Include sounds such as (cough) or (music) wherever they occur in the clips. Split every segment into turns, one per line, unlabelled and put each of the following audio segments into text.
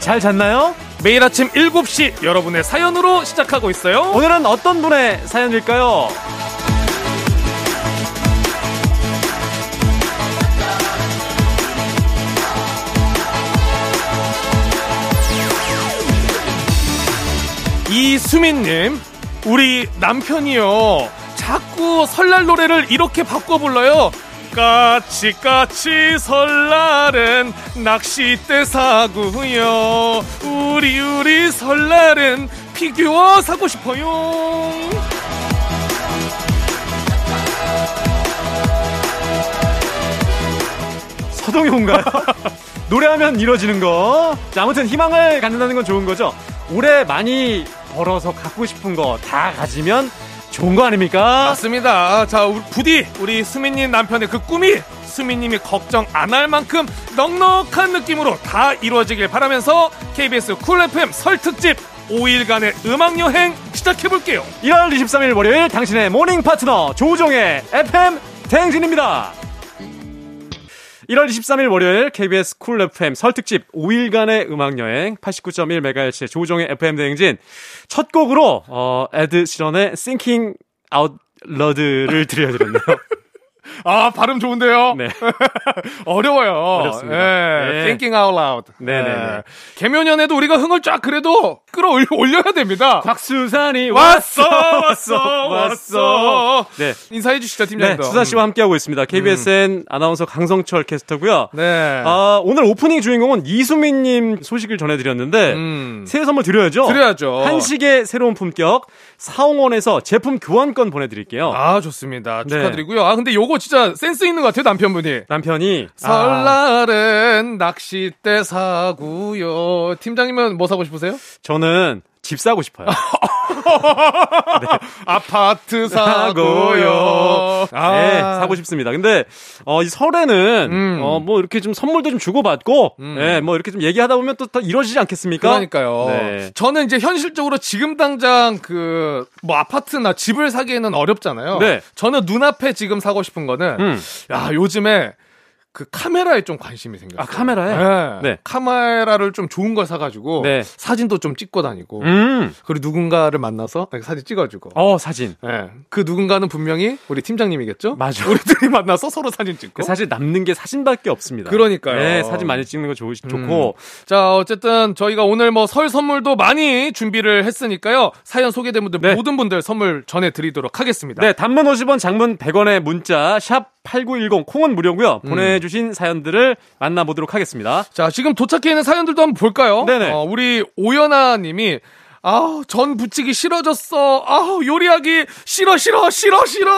잘 잤나요?
매일 아침 7시 여러분의 사연으로 시작하고 있어요.
오늘은 어떤 분의 사연일까요?
이수민님, 우리 남편이요. 자꾸 설날 노래를 이렇게 바꿔 불러요. 까치 까치 설날은 낚싯대 사고요. 우리 우리 설날은 피규어 사고 싶어요.
서동요인가요? (laughs) 노래하면 이뤄지는 거. 자, 아무튼 희망을 갖는다는 건 좋은 거죠. 올해 많이 벌어서 갖고 싶은 거 다 가지면 좋은 거 아닙니까?
맞습니다. 자, 우리 부디 우리 수민님 남편의 그 꿈이 수민님이 걱정 안 할 만큼 넉넉한 느낌으로 다 이루어지길 바라면서 KBS 쿨 FM 설 특집 5일간의 음악 여행 시작해 볼게요.
1월 23일 월요일 당신의 모닝 파트너 조우종의 FM 대행진입니다. 1월 23일 월요일 KBS 쿨 FM 설 특집 5일간의 음악 여행 89.1MHz 조우종의 FM 대행진 첫 곡으로 어 에드 시런의 Thinking Out Loud를 들려드렸네요. (laughs)
아, 발음 좋은데요?
네. (laughs)
어려워요.
어렵습니다.
예,
네.
Thinking out loud.
네네네.
예. 개면연에도 우리가 흥을 쫙 그래도 끌어올려야 됩니다.
곽수산이
왔어, 왔어, 왔어.
네.
인사해 주시죠,
네,
팀장님.
수산 씨와 함께하고 있습니다. KBSN 아나운서 강성철 캐스터고요.
네.
아, 오늘 오프닝 주인공은 이수민님 소식을 전해드렸는데
음.
새해 선물 드려야죠.
드려야죠.
한식의 새로운 품격 사홍원에서 제품 교환권 보내드릴게요.
아, 좋습니다.
네.
축하드리고요. 아, 근데 요거 진짜 센스 있는 것 같아요, 남편분이.
남편이 아,
설날은 낚싯대 사고요. 팀장님은 뭐 사고 싶으세요?
저는 집 사고 싶어요. (laughs)
아파트 사고요. 아,
네, 사고 싶습니다. 근데 어, 이 설에는
음.
어, 뭐 이렇게 좀 선물도 좀 주고받고, 예, 뭐 이렇게 좀 얘기하다 보면 또, 더 이루어지지 않겠습니까?
그러니까요.
네.
저는 이제 현실적으로 지금 당장 그 뭐 아파트나 집을 사기에는 어렵잖아요.
네.
저는 눈앞에 지금 사고 싶은 거는
음.
야 요즘에 그 카메라에 좀 관심이 생겼어요.
아, 카메라에?
네.
네.
카메라를 좀 좋은 걸 사가지고
네.
사진도 좀 찍고 다니고
음.
그리고 누군가를 만나서 사진 찍어주고.
어, 사진.
네. 그 누군가는 분명히 우리 팀장님이겠죠?
맞아.
우리들이 만나서 서로 사진 찍고.
사실 남는 게 사진밖에 없습니다.
그러니까요.
네, 사진 많이 찍는 거 좋, 좋고.
자, 어쨌든 저희가 오늘 뭐 설 선물도 많이 준비를 했으니까요. 사연 소개된 분들
네.
모든 분들 선물 전해드리도록 하겠습니다.
네, 단문 50원, 장문 100원의 문자 샵8910 콩은 무료고요.
음.
보내주신 사연들을 만나보도록 하겠습니다.
자, 지금 도착해 있는 사연들도 한번 볼까요?
네네.
어, 우리 오연아 님이 아우, 전 부치기 싫어졌어. 아우, 요리하기 싫어, 싫어, 싫어, 싫어.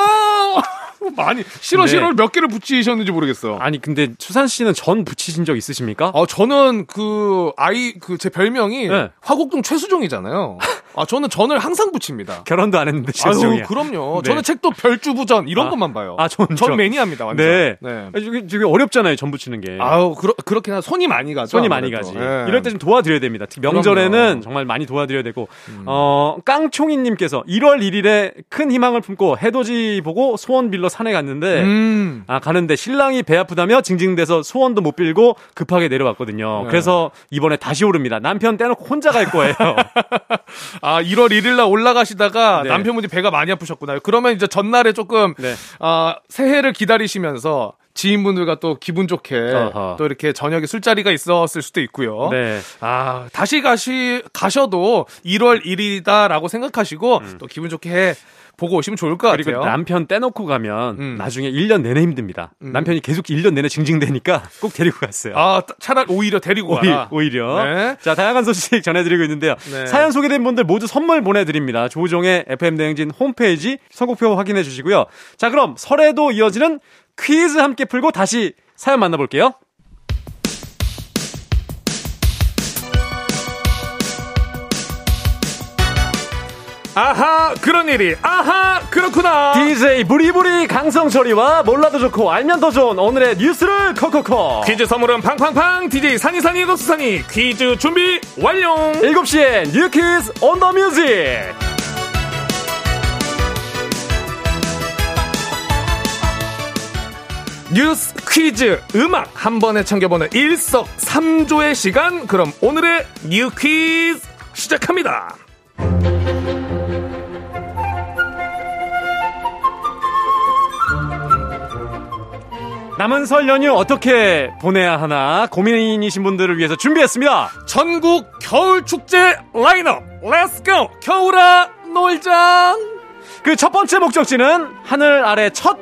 (laughs) 많이, 싫어,
네.
싫어를 몇 개를 붙이셨는지 모르겠어.
아니 근데 수산 씨는 전 붙이신 적 있으십니까?
어, 저는 그, 아이, 그, 제 별명이
네.
화곡동 최수종이잖아요. (laughs) 아, 저는 전을 항상 붙입니다.
결혼도 안 했는데
아유,
실종이야.
그럼요.
네.
저는 책도 별주부전 이런
아.
것만 봐요.
아, 전-
전
전-
매니아입니다, 완전.
네.
네.
아니, 이게 되게 어렵잖아요, 전 붙이는 게.
아우, 그러, 그렇긴 한 손이 많이 가죠.
손이 많이
아무래도.
가지.
네.
이럴 때 좀 도와드려야 됩니다. 특히 명절에는
그럼요. 음.
정말 많이 도와드려야 되고, 어, 깡총이님께서 1월 1일에 큰 희망을 품고 해돋이 보고 소원 빌러 산에 갔는데,
음.
아, 가는데 신랑이 배 아프다며 징징대서 소원도 못 빌고 급하게 내려왔거든요.
네.
그래서 이번에 다시 오릅니다. 남편 떼놓고 혼자 갈 거예요. (laughs)
아, 1월 1일 날 올라가시다가
네.
남편분이 배가 많이 아프셨구나. 그러면 이제 전날에 조금,
네.
아, 새해를 기다리시면서 지인분들과 또 기분 좋게
어허.
또 이렇게 저녁에 술자리가 있었을 수도 있고요.
네.
아, 다시 가시, 가셔도 1월 1일이다라고 생각하시고 또 기분 좋게 해 보고 오시면 좋을 것
음. 그리고
같아요.
남편 떼놓고 가면
음.
나중에 1년 내내 힘듭니다. 남편이 계속 1년 내내 징징대니까 꼭 데리고 갔어요.
아, 따- 차라리 오히려 데리고
오히,
가라.
오히려.
네.
자, 다양한 소식 전해드리고 있는데요.
네.
사연 소개된 분들 모두 선물 보내드립니다. 조종의 FM대행진 홈페이지 선곡표 확인해 주시고요. 자, 그럼 설에도 이어지는 퀴즈 함께 풀고 다시 사연 만나볼게요.
아하, 그런 일이. 아하, 그렇구나.
DJ 부리부리 강성철이와 몰라도 좋고 알면 더 좋은 오늘의 뉴스를 콕콕콕.
퀴즈 선물은 팡팡팡 DJ 산이산이 더수산이 퀴즈 준비 완료
7시엔 뉴퀴즈 on the music.
뉴스 퀴즈 음악 한 번에 챙겨보는 일석삼조의 시간. 그럼 오늘의 뉴 퀴즈 시작합니다.
남은 설 연휴 어떻게 보내야 하나 고민이신 분들을 위해서 준비했습니다.
전국 겨울 축제 라인업. Let's go 겨울아 놀자.
그 첫 번째 목적지는 하늘 아래 첫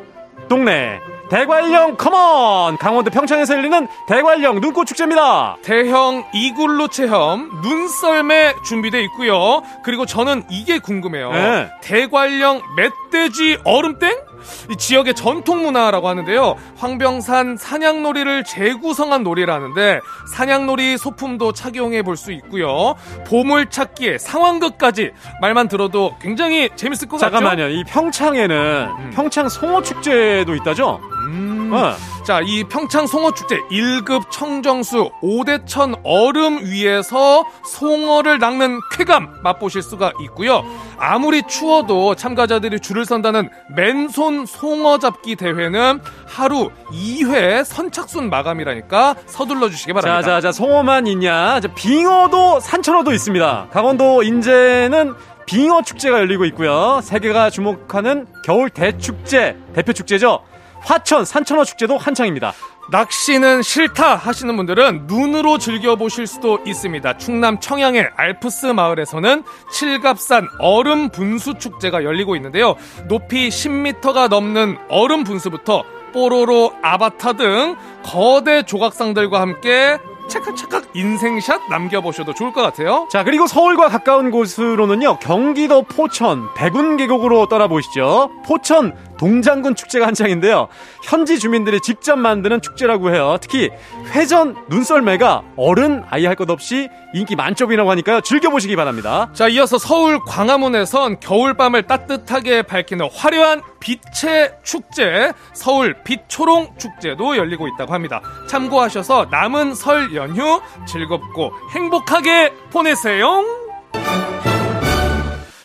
동네 대관령 컴온 강원도 평창에서 열리는 대관령 눈꽃 축제입니다.
대형 이글루 체험 눈썰매 준비돼 있고요. 그리고 저는 이게 궁금해요.
네.
대관령 멧돼지 얼음땡? 이 지역의 전통 문화라고 하는데요. 황병산 산양놀이를 재구성한 놀이라는데 산양놀이 소품도 착용해 볼 수 있고요. 보물 찾기에 상황극까지 말만 들어도 굉장히 재밌을 것 같죠?
잠깐만요. 이 평창에는 평창 송어 축제도 있다죠?
음.
어.
자, 이 평창 송어축제 1급 청정수 5대천 얼음 위에서 송어를 낚는 쾌감 맛보실 수가 있고요. 아무리 추워도 참가자들이 줄을 선다는 맨손 송어 잡기 대회는 하루 2회 선착순 마감이라니까 서둘러 주시기 바랍니다.
자, 자, 자, 송어만 있냐? 자, 빙어도 산천어도 있습니다. 강원도 인제는 빙어 축제가 열리고 있고요. 세계가 주목하는 겨울 대축제 대표 축제죠. 화천 산천어 축제도 한창입니다.
낚시는 싫다 하시는 분들은 눈으로 즐겨보실 수도 있습니다. 충남 청양의 알프스 마을에서는 칠갑산 얼음 분수 축제가 열리고 있는데요. 높이 10m가 넘는 얼음 분수부터 뽀로로 아바타 등 거대 조각상들과 함께 찰칵찰칵 인생샷 남겨보셔도 좋을 것 같아요.
자, 그리고 서울과 가까운 곳으로는요. 경기도 포천 백운 계곡으로 떠나보시죠. 포천 동장군 축제가 한창인데요. 현지 주민들이 직접 만드는 축제라고 해요. 특히 회전 눈썰매가 어른 아이 할 것 없이 인기 만점이라고 하니까요. 즐겨보시기 바랍니다.
자, 이어서 서울 광화문에선 겨울밤을 따뜻하게 밝히는 화려한 빛의 축제, 서울 빛초롱 축제도 열리고 있다고 합니다. 참고하셔서 남은 설 연휴 즐겁고 행복하게 보내세요.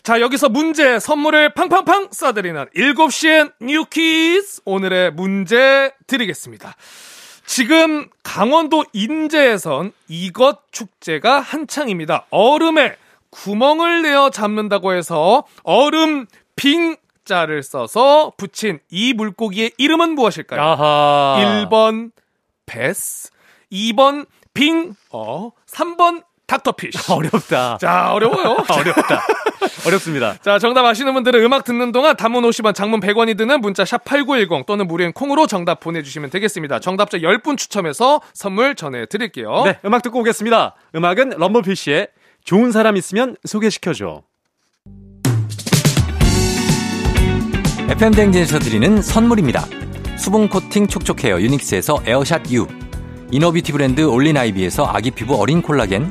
자, 여기서 문제 선물을 팡팡팡 쏴드리는 7시엔 뉴키즈 오늘의 문제 드리겠습니다. 지금 강원도 인제에선 이것 축제가 한창입니다. 얼음에 구멍을 내어 잡는다고 해서 얼음 빙 자를 써서 붙인 이 물고기의 이름은 무엇일까요?
아하.
1번 베스, 2번 빙어, 3번 닥터피쉬. (laughs)
어렵다.
자, 어려워요. (laughs)
어렵다. 어렵습니다.
자, 정답 아시는 분들은 음악 듣는 동안 단문 50원, 장문 100원이 드는 문자 샵 8910 또는 무료인 콩으로 정답 보내주시면 되겠습니다. 정답자 10분 추첨해서 선물 전해드릴게요.
네, 음악 듣고 오겠습니다. 음악은 럼블피쉬의 좋은 사람 있으면 소개시켜줘.
FM 대행진에서 드리는 선물입니다. 수분 코팅 촉촉 헤어 유닉스에서 에어샷 U 이너비티 브랜드 올린 아이비에서 아기 피부 어린 콜라겐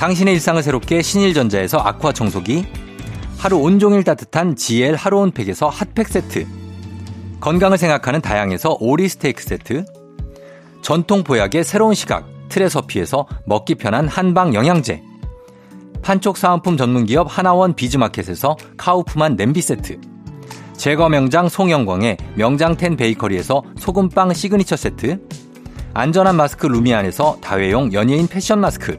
당신의 일상을 새롭게 신일전자에서 아쿠아 청소기. 하루 온종일 따뜻한 GL 하루 온팩에서 핫팩 세트. 건강을 생각하는 다양에서 오리 스테이크 세트. 전통 보약의 새로운 시각 트레서피에서 먹기 편한 한방 영양제. 판촉 사은품 전문기업 하나원 비즈마켓에서 카우프만 냄비 세트. 제과 명장 송영광의 명장텐 베이커리에서 소금빵 시그니처 세트. 안전한 마스크 루미안에서 다회용 연예인 패션 마스크.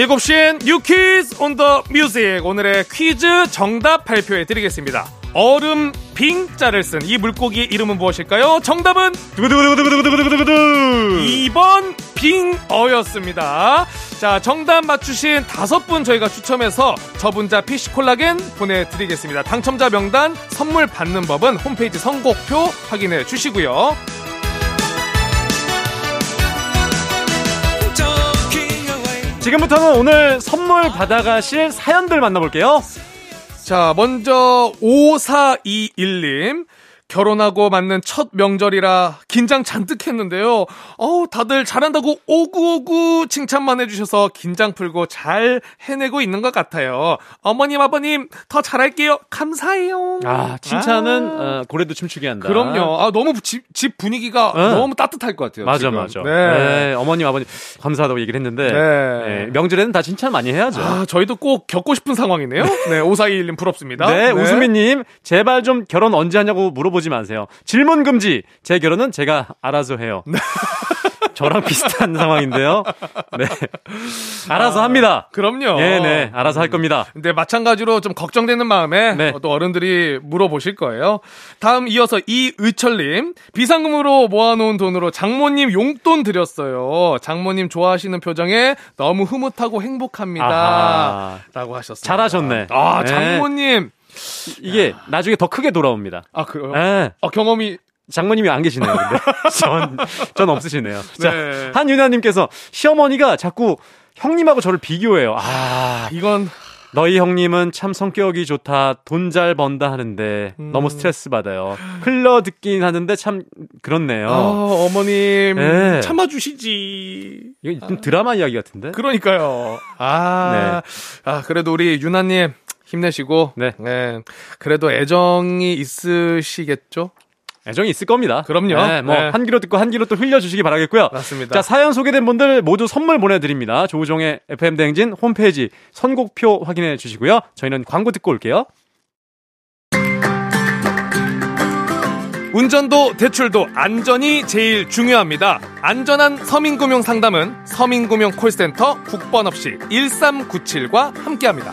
일곱 시엔 뉴퀴즈 온 더 뮤직 오늘의 퀴즈 정답 발표해 드리겠습니다. 얼음 빙자를 쓴 이 물고기의 이름은 무엇일까요? 정답은
두구두구두구두구두구두구두구.
2번 빙어였습니다. 자, 정답 맞추신 다섯 분 저희가 추첨해서 저분자 PC 콜라겐 보내드리겠습니다. 당첨자 명단 선물 받는 법은 홈페이지 선곡표 확인해 주시고요.
지금부터는 오늘 선물 받아가실 사연들 만나볼게요.
자, 먼저 5421님. 결혼하고 맞는 첫 명절이라 긴장 잔뜩 했는데요. 어우, 다들 잘한다고 오구오구 칭찬만 해주셔서 긴장 풀고 잘 해내고 있는 것 같아요. 어머님, 아버님, 더 잘할게요. 감사해요.
아, 칭찬은
아.
어, 고래도 춤추게 한다.
그럼요. 아, 너무 집, 집 분위기가
응.
너무 따뜻할 것 같아요.
맞아,
지금.
맞아.
네.
네, 어머님, 아버님 감사하다고 얘기를 했는데
네.
네, 명절에는 다 칭찬 많이 해야죠.
아, 저희도 꼭 겪고 싶은 상황이네요. 네, 5421님 부럽습니다.
네, 우수미님, 제발 좀 결혼 언제 하냐고 물어보 지 마세요. 질문 금지. 제 결혼은 제가 알아서 해요. (laughs) 저랑 비슷한 상황인데요. 네. 알아서 합니다.
그럼요.
예, 네. 알아서 할 겁니다.
근데 마찬가지로 좀 걱정되는 마음에
네.
또 어른들이 물어보실 거예요. 다음 이어서 이의철님 비상금으로 모아놓은 돈으로 장모님 용돈 드렸어요. 장모님 좋아하시는 표정에 너무 흐뭇하고 행복합니다.
아하.
라고 하셨어요.
잘하셨네.
아
네.
장모님.
이게 나중에 더 크게 돌아옵니다.
아 그래요?
예.
어, 경험이
장모님이 안 계시네요, 근데. (laughs) 전, 전 없으시네요. 자,
네.
한윤아님께서 시어머니가 자꾸 형님하고 저를 비교해요. 아,
이건
너희 형님은 참 성격이 좋다, 돈 잘 번다 하는데
음.
너무 스트레스 받아요. 흘러 듣긴 하는데 참 그렇네요.
아, 어머님
네.
참아주시지.
이거 좀 드라마 이야기 같은데?
그러니까요. 아, 아 그래도 우리 유나님 힘내시고,
네.
그래도 애정이 있으시겠죠?
애정이 있을 겁니다.
그럼요.
네, 뭐,
네.
한 귀로 듣고 한 귀로 또 흘려주시기 바라겠고요.
맞습니다.
자, 사연 소개된 분들 모두 선물 보내드립니다. 조우종의 FM대행진 홈페이지 선곡표 확인해 주시고요. 저희는 광고 듣고 올게요.
운전도 대출도 안전이 제일 중요합니다. 안전한 서민금융 상담은 서민금융 콜센터 국번 없이 1397과 함께합니다.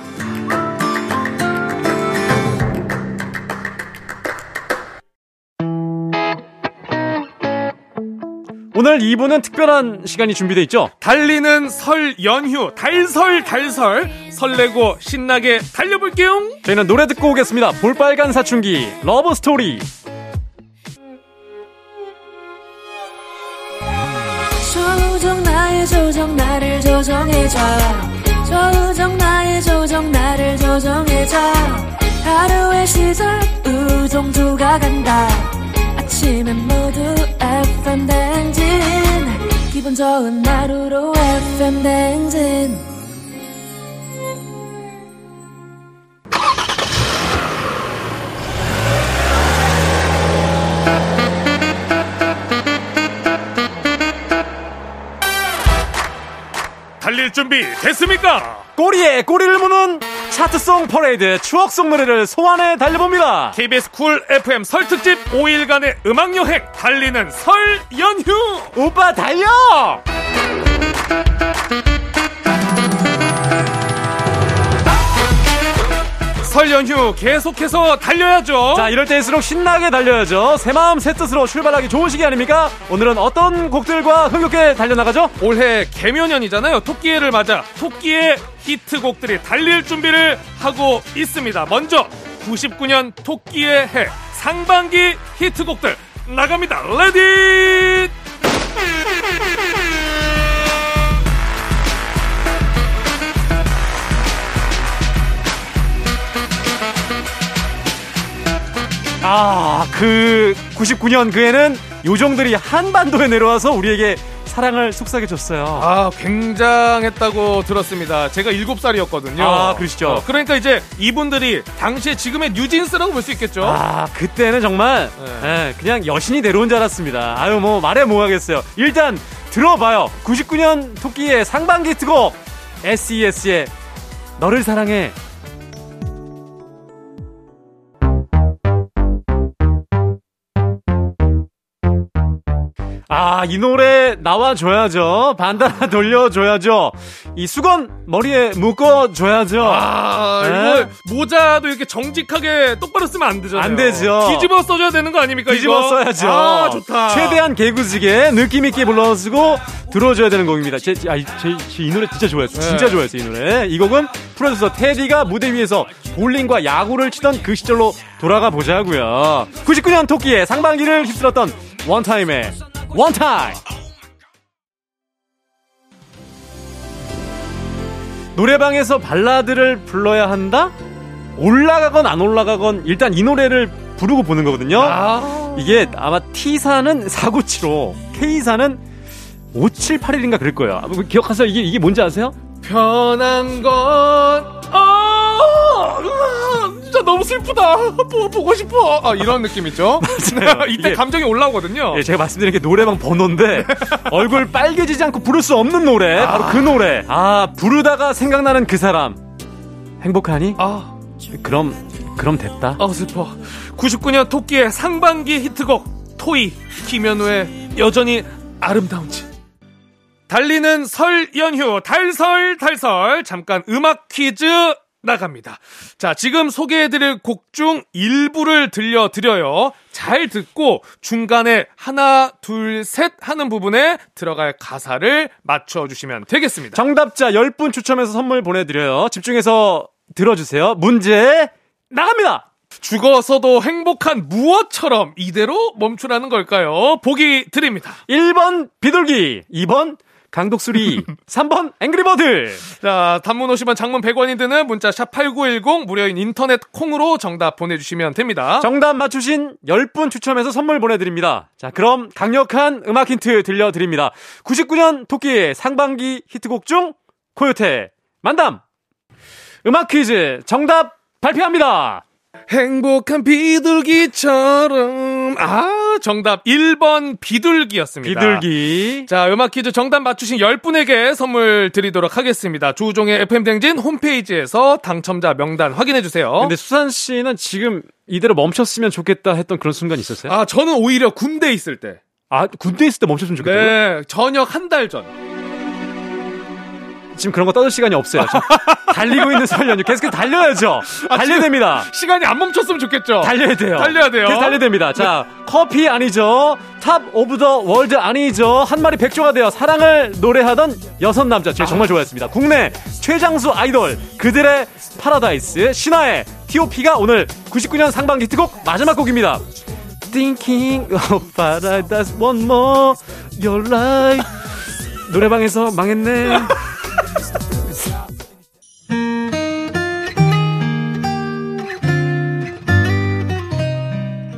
오늘 2부는 특별한 시간이 준비되어 있죠?
달리는 설 연휴 달설 달설 설레고 신나게 달려볼게요.
저희는 노래 듣고 오겠습니다. 볼빨간 사춘기, 러브 스토리.
조정 나의 조정 나를 조정해줘 조정 나의 조정 나를 조정해줘 하루의 시절 우정조가 간다 아침엔 모두 FM 댕진. 기분 좋은 하루로 FM 댕진
달릴 준비 됐습니까?
꼬리에 꼬리를 무는 차트송 퍼레이드 추억송 노래를 소환해 달려봅니다.
KBS 쿨 FM 설 특집 5일간의 음악 여행 달리는 설 연휴.
오빠 달려!
설 연휴 계속해서 달려야죠.
자, 이럴 때일수록 신나게 달려야죠. 새 마음 새 뜻으로 출발하기 좋은 시기 아닙니까? 오늘은 어떤 곡들과 흥겹게 달려나가죠?
올해 개묘년이잖아요. 토끼해를 맞아 토끼의 히트곡들이 달릴 준비를 하고 있습니다. 먼저 99년 토끼의 해 상반기 히트곡들 나갑니다. Ready!
아, 그 99년 그 해는 요정들이 한반도에 내려와서 우리에게 사랑을 속삭여 줬어요.
아, 굉장했다고 들었습니다. 제가 7살이었거든요.
아, 그러시죠?
그러니까 이제 이분들이 당시에 지금의 뉴진스라고 볼 수 있겠죠.
아, 그때는 정말
네.
예, 그냥 여신이 내려온 줄 알았습니다. 아유, 뭐 말해 뭐 하겠어요. 일단 들어봐요. 99년 토끼의 상반기 트곡 SES의 너를 사랑해. 아, 이 노래 나와줘야죠. 반달아 (laughs) 돌려줘야죠. 이 수건 머리에 묶어줘야죠.
아,
네.
이거 모자도 이렇게 정직하게 똑바로 쓰면 안 되잖아요.
안 되죠.
뒤집어 써줘야 되는 거 아닙니까?
뒤집어
이거?
써야죠.
아, 좋다.
최대한 개구지게 느낌있게 불러쓰고 들어줘야 되는 곡입니다. 제, 제, 아, 제, 제 이 노래 진짜 좋아했어요.
네.
진짜 좋아했어요, 이 노래. 이 곡은 프로듀서 테디가 무대 위에서 볼링과 야구를 치던 그 시절로 돌아가 보자고요 99년 토끼의 상반기를 휩쓸었던 원타임의 원타임! 노래방에서 발라드를 불러야 한다? 올라가건 안 올라가건 일단 이 노래를 부르고 보는 거거든요.
아.
이게 아마 T사는 4975, K사는 5781인가 그럴 거예요. 기억하세요? 이게, 이게 뭔지 아세요?
편한 건, 진짜 너무 슬프다. 보, 보고 싶어. 아, 이런 느낌 있죠? (laughs)
맞아요.
이때
이게-
감정이 올라오거든요.
예, 제가 말씀드린 게 노래방 번호인데 (laughs) 얼굴 빨개지지 않고 부를 수 없는 노래 바로 그 노래 아 부르다가 생각나는 그 사람 행복하니?
아,
그럼 그럼 됐다
아, 슬퍼. 99년 토끼의 상반기 히트곡, 토이, 김현우의 여전히 아름다운지. 달리는 설 연휴, 달설, 달설. 잠깐 음악 퀴즈 나갑니다. 자, 지금 소개해드릴 곡 중 일부를 들려드려요. 잘 듣고 중간에 하나, 둘, 셋 하는 부분에 들어갈 가사를 맞춰주시면 되겠습니다.
정답자 10분 추첨해서 선물 보내드려요 집중해서 들어주세요 문제 나갑니다
죽어서도 행복한 무엇처럼 이대로 멈추라는 걸까요? 보기 드립니다.
1번 비둘기 2번 강독수리 3번 앵그리버드
자, 단문 50원, 장문 100원이 드는 문자 샵 8910 무료인 인터넷 콩으로 정답 보내주시면 됩니다.
정답 맞추신 10분 추첨해서 선물 보내드립니다. 자, 그럼 강력한 음악 힌트 들려드립니다. 99년 토끼의 상반기 히트곡 중 코요태 만담 음악 퀴즈 정답 발표합니다.
행복한 비둘기처럼 아 정답 1번 비둘기였습니다.
비둘기.
자 음악 퀴즈 정답 맞추신 10분에게 선물 드리도록 하겠습니다. 조우종의 FM댕진 홈페이지에서 당첨자 명단 확인해주세요.
근데 수산 씨는 지금 이대로 멈췄으면 좋겠다 했던 그런 순간 있었어요?
아 저는 오히려 군대 있을 때
아, 군대 있을 때 멈췄으면 좋겠다고요?
네, 전역 한 달 전.
지금 그런 거 떠들 시간이 없어요. (laughs) 달리고 있는 설 연휴. 계속 달려야죠. 달려야 됩니다.
시간이 안 멈췄으면 좋겠죠.
달려야 돼요.
달려야 돼요.
계속 달려야 됩니다. 자, 커피 아니죠. top of the world 아니죠. 한 마리 백조가 되어 사랑을 노래하던 여섯 남자. 제가 정말 좋아했습니다. 국내 최장수 아이돌 그들의 파라다이스 신화의 T.O.P가 오늘 99년 상반기 히트곡 마지막 곡입니다. Thinking of paradise one more your life 노래방에서 망했네.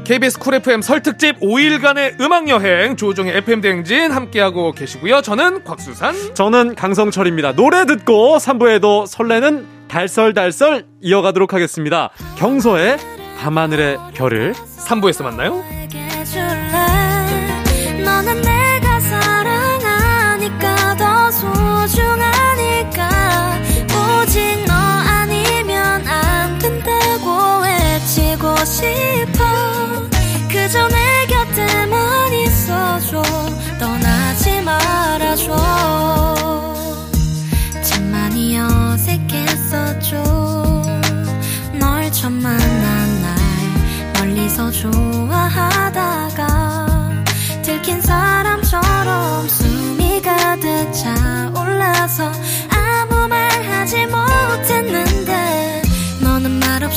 KBS Cool FM 설 특집 5일간의 음악 여행 조우종의 FM 대행진 함께하고 계시고요. 저는 곽수산.
저는 강성철입니다. 노래 듣고 3부에도 설레는 달설달설 이어가도록 하겠습니다. 경서의 밤하늘의 별을
3부에서 만나요.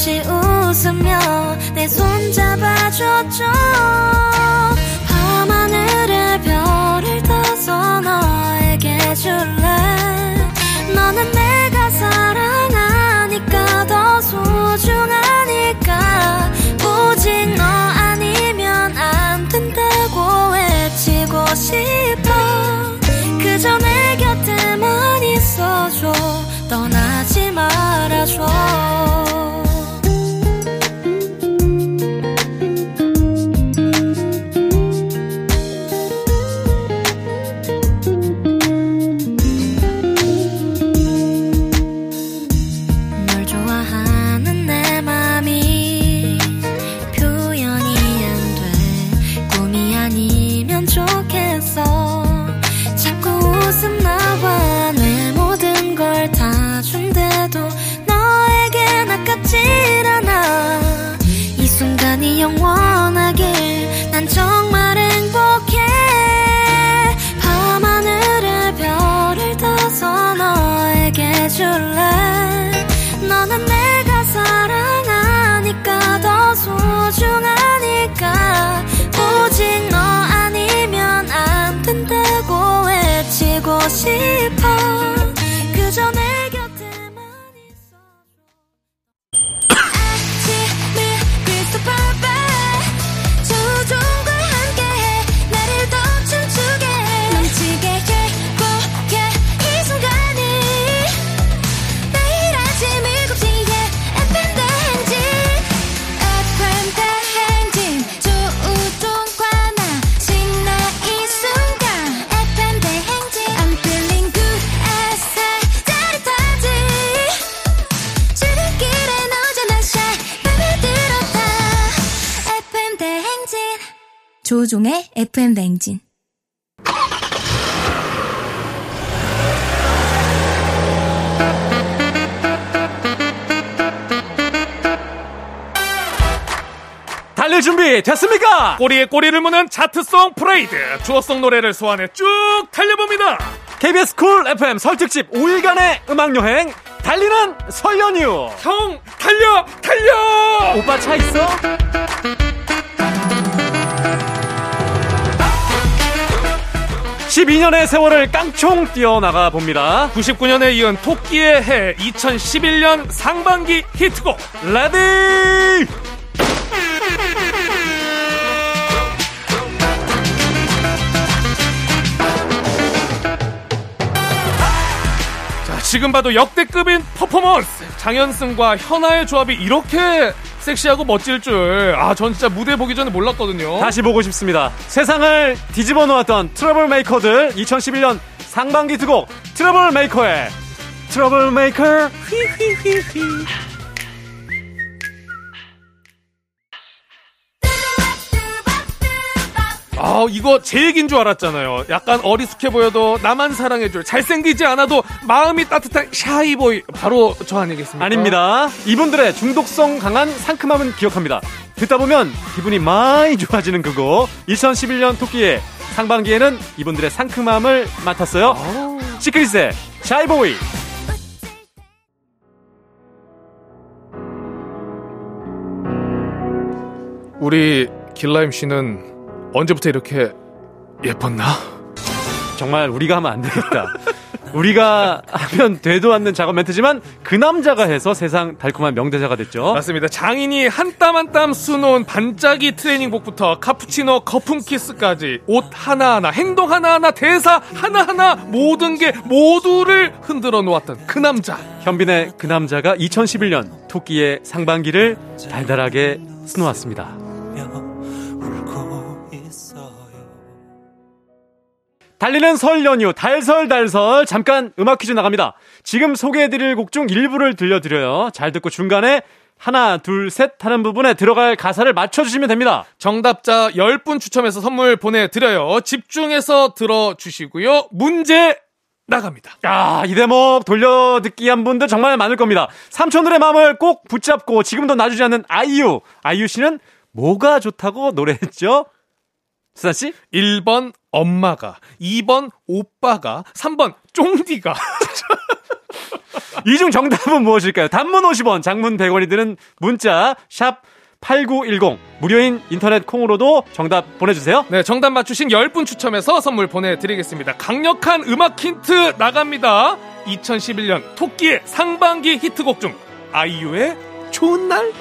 없이 웃으며 내 손 잡아줬죠. 밤하늘의 별을 따서 너에게 줄래? 너는 내가 사랑하니까 더 소중하니까. 오직 너 아니면 안 된다고 외치고 싶어. 그저 내 곁에만 있어줘. 떠나지 말아줘
준비 됐습니까?
꼬리에 꼬리를 무는 차트송 퍼레이드 조우종 노래를 소환해 쭉 달려봅니다.
KBS Cool FM 설 특집 5일간의 음악 여행 달리는 설 연휴.
형 달려 달려.
오빠 차 있어? (12년의) 세월을 깡총 뛰어나가 봅니다
99년에 이은 토끼의 해 2011년 상반기 히트곡 Ready 지금 봐도 역대급인 퍼포먼스. 장현승과 현아의 조합이 이렇게 섹시하고 멋질 줄 아 전 진짜 무대 보기 전에 몰랐거든요.
다시 보고 싶습니다. 세상을 뒤집어 놓았던 Trouble Maker들 2011년 상반기 두 곡 Trouble Maker의 Trouble Maker. 휘휘휘휘
아 이거 제 얘기인 줄 알았잖아요 약간 어리숙해 보여도 나만 사랑해줄 잘생기지 않아도 마음이 따뜻한 Shy Boy 바로 저 아니겠습니까
아닙니다. 이분들의 중독성 강한 상큼함은 기억합니다. 듣다 보면 기분이 많이 좋아지는 그거. 2011년 토끼의 상반기에는 이분들의 상큼함을 맡았어요. 시크릿의 Shy Boy.
우리 길라임 씨는 언제부터 이렇게 예뻤나?
정말 우리가 하면 안 되겠다. (laughs) 우리가 하면 되도 않는 작업 멘트지만 그 남자가 해서 세상 달콤한 명대사가 됐죠.
맞습니다. 장인이 한 땀 한 땀 수놓은 반짝이 트레이닝복부터 카푸치노 거품 키스까지 옷 하나하나 행동 하나하나 대사 하나하나 모든 게 모두를 흔들어 놓았던 그 남자.
현빈의 그 남자가 2011년 토끼의 상반기를 달달하게 수놓았습니다. 달리는 설 연휴 달설달설 잠깐 음악 퀴즈 나갑니다. 지금 소개해드릴 곡 중 일부를 들려드려요. 잘 듣고 중간에 하나 둘 셋 하는 부분에 들어갈 가사를 맞춰주시면 됩니다.
정답자 10분 추첨해서 선물 보내드려요. 집중해서 들어주시고요. 문제 나갑니다.
야, 이 대목 돌려듣기 한 분들 정말 많을 겁니다. 삼촌들의 마음을 꼭 붙잡고 지금도 놔주지 않는 아이유. 아이유 씨는 뭐가 좋다고 노래했죠? 수산 씨?
1번 엄마가, 2번 오빠가, 3번 쫑디가. (laughs)
이 중 정답은 무엇일까요? 단문 50원, 장문 100원이 드는 문자 샵 8910 무료인 인터넷 콩으로도 정답 보내주세요.
네, 정답 맞추신 10분 추첨해서 선물 보내드리겠습니다. 강력한 음악 힌트 나갑니다. 2011년 토끼의 상반기 히트곡 중 아이유의 좋은 날.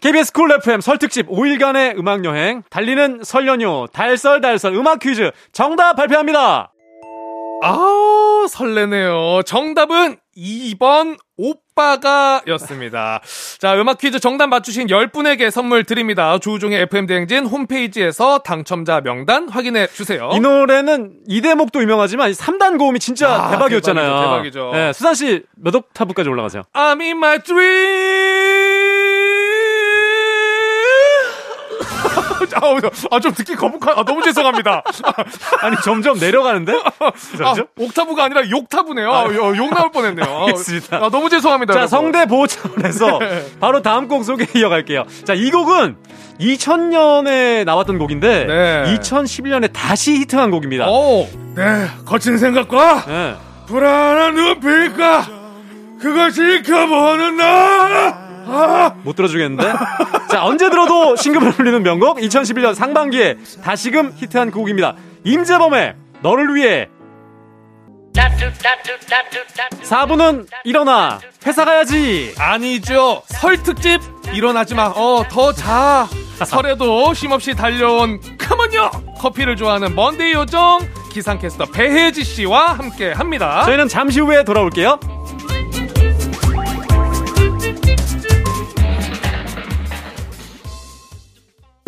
KBS Cool FM 설 특집 5일간의 음악 여행 달리는 설 연휴 달설달설 음악 퀴즈 정답 발표합니다.
아 설레네요. 정답은 2번 오빠가 였습니다. 자, 음악 퀴즈 정답 맞추신 10분에게 선물 드립니다. 조우종의 FM대행진 홈페이지에서 당첨자 명단 확인해 주세요.
이 노래는 이 대목도 유명하지만 3단 고음이 진짜
아,
대박이었잖아요.
대박이죠, 대박이죠.
네, 수산 씨 몇 옥타브까지 올라가세요?
I'm in my dream. (laughs) 아, 좀 듣기 거북한, 아, 너무 죄송합니다. (laughs)
아니, 점점 내려가는데? (laughs)
아? 옥타브가 아니라 욕타브네요. 아, 욕, 욕 나올 뻔 했네요.
알겠습니다.
아, 너무 죄송합니다.
자,
여러분.
성대 보호 차원에서 바로 다음 곡 소개 이어갈게요. 자, 이 곡은 2000년에 나왔던 곡인데
네.
2011년에 다시 히트한 곡입니다.
오, 네, 거친 생각과
네.
불안한 눈빛과 그걸 지켜보는 나. 아,
못 들어주겠는데? 자, 언제 들어도 신금을 울리는 명곡 2011년 상반기에 다시금 히트한 그 곡입니다. 임재범의 너를 위해 4부는 일어나 회사 가야지
아니죠. 설 특집 일어나지 마. 어, 더 자. 설에도 쉼없이 달려온 카먼요 커피를 좋아하는 먼데이 요정 기상캐스터 배혜지 씨와 함께 합니다.
저희는 잠시 후에 돌아올게요.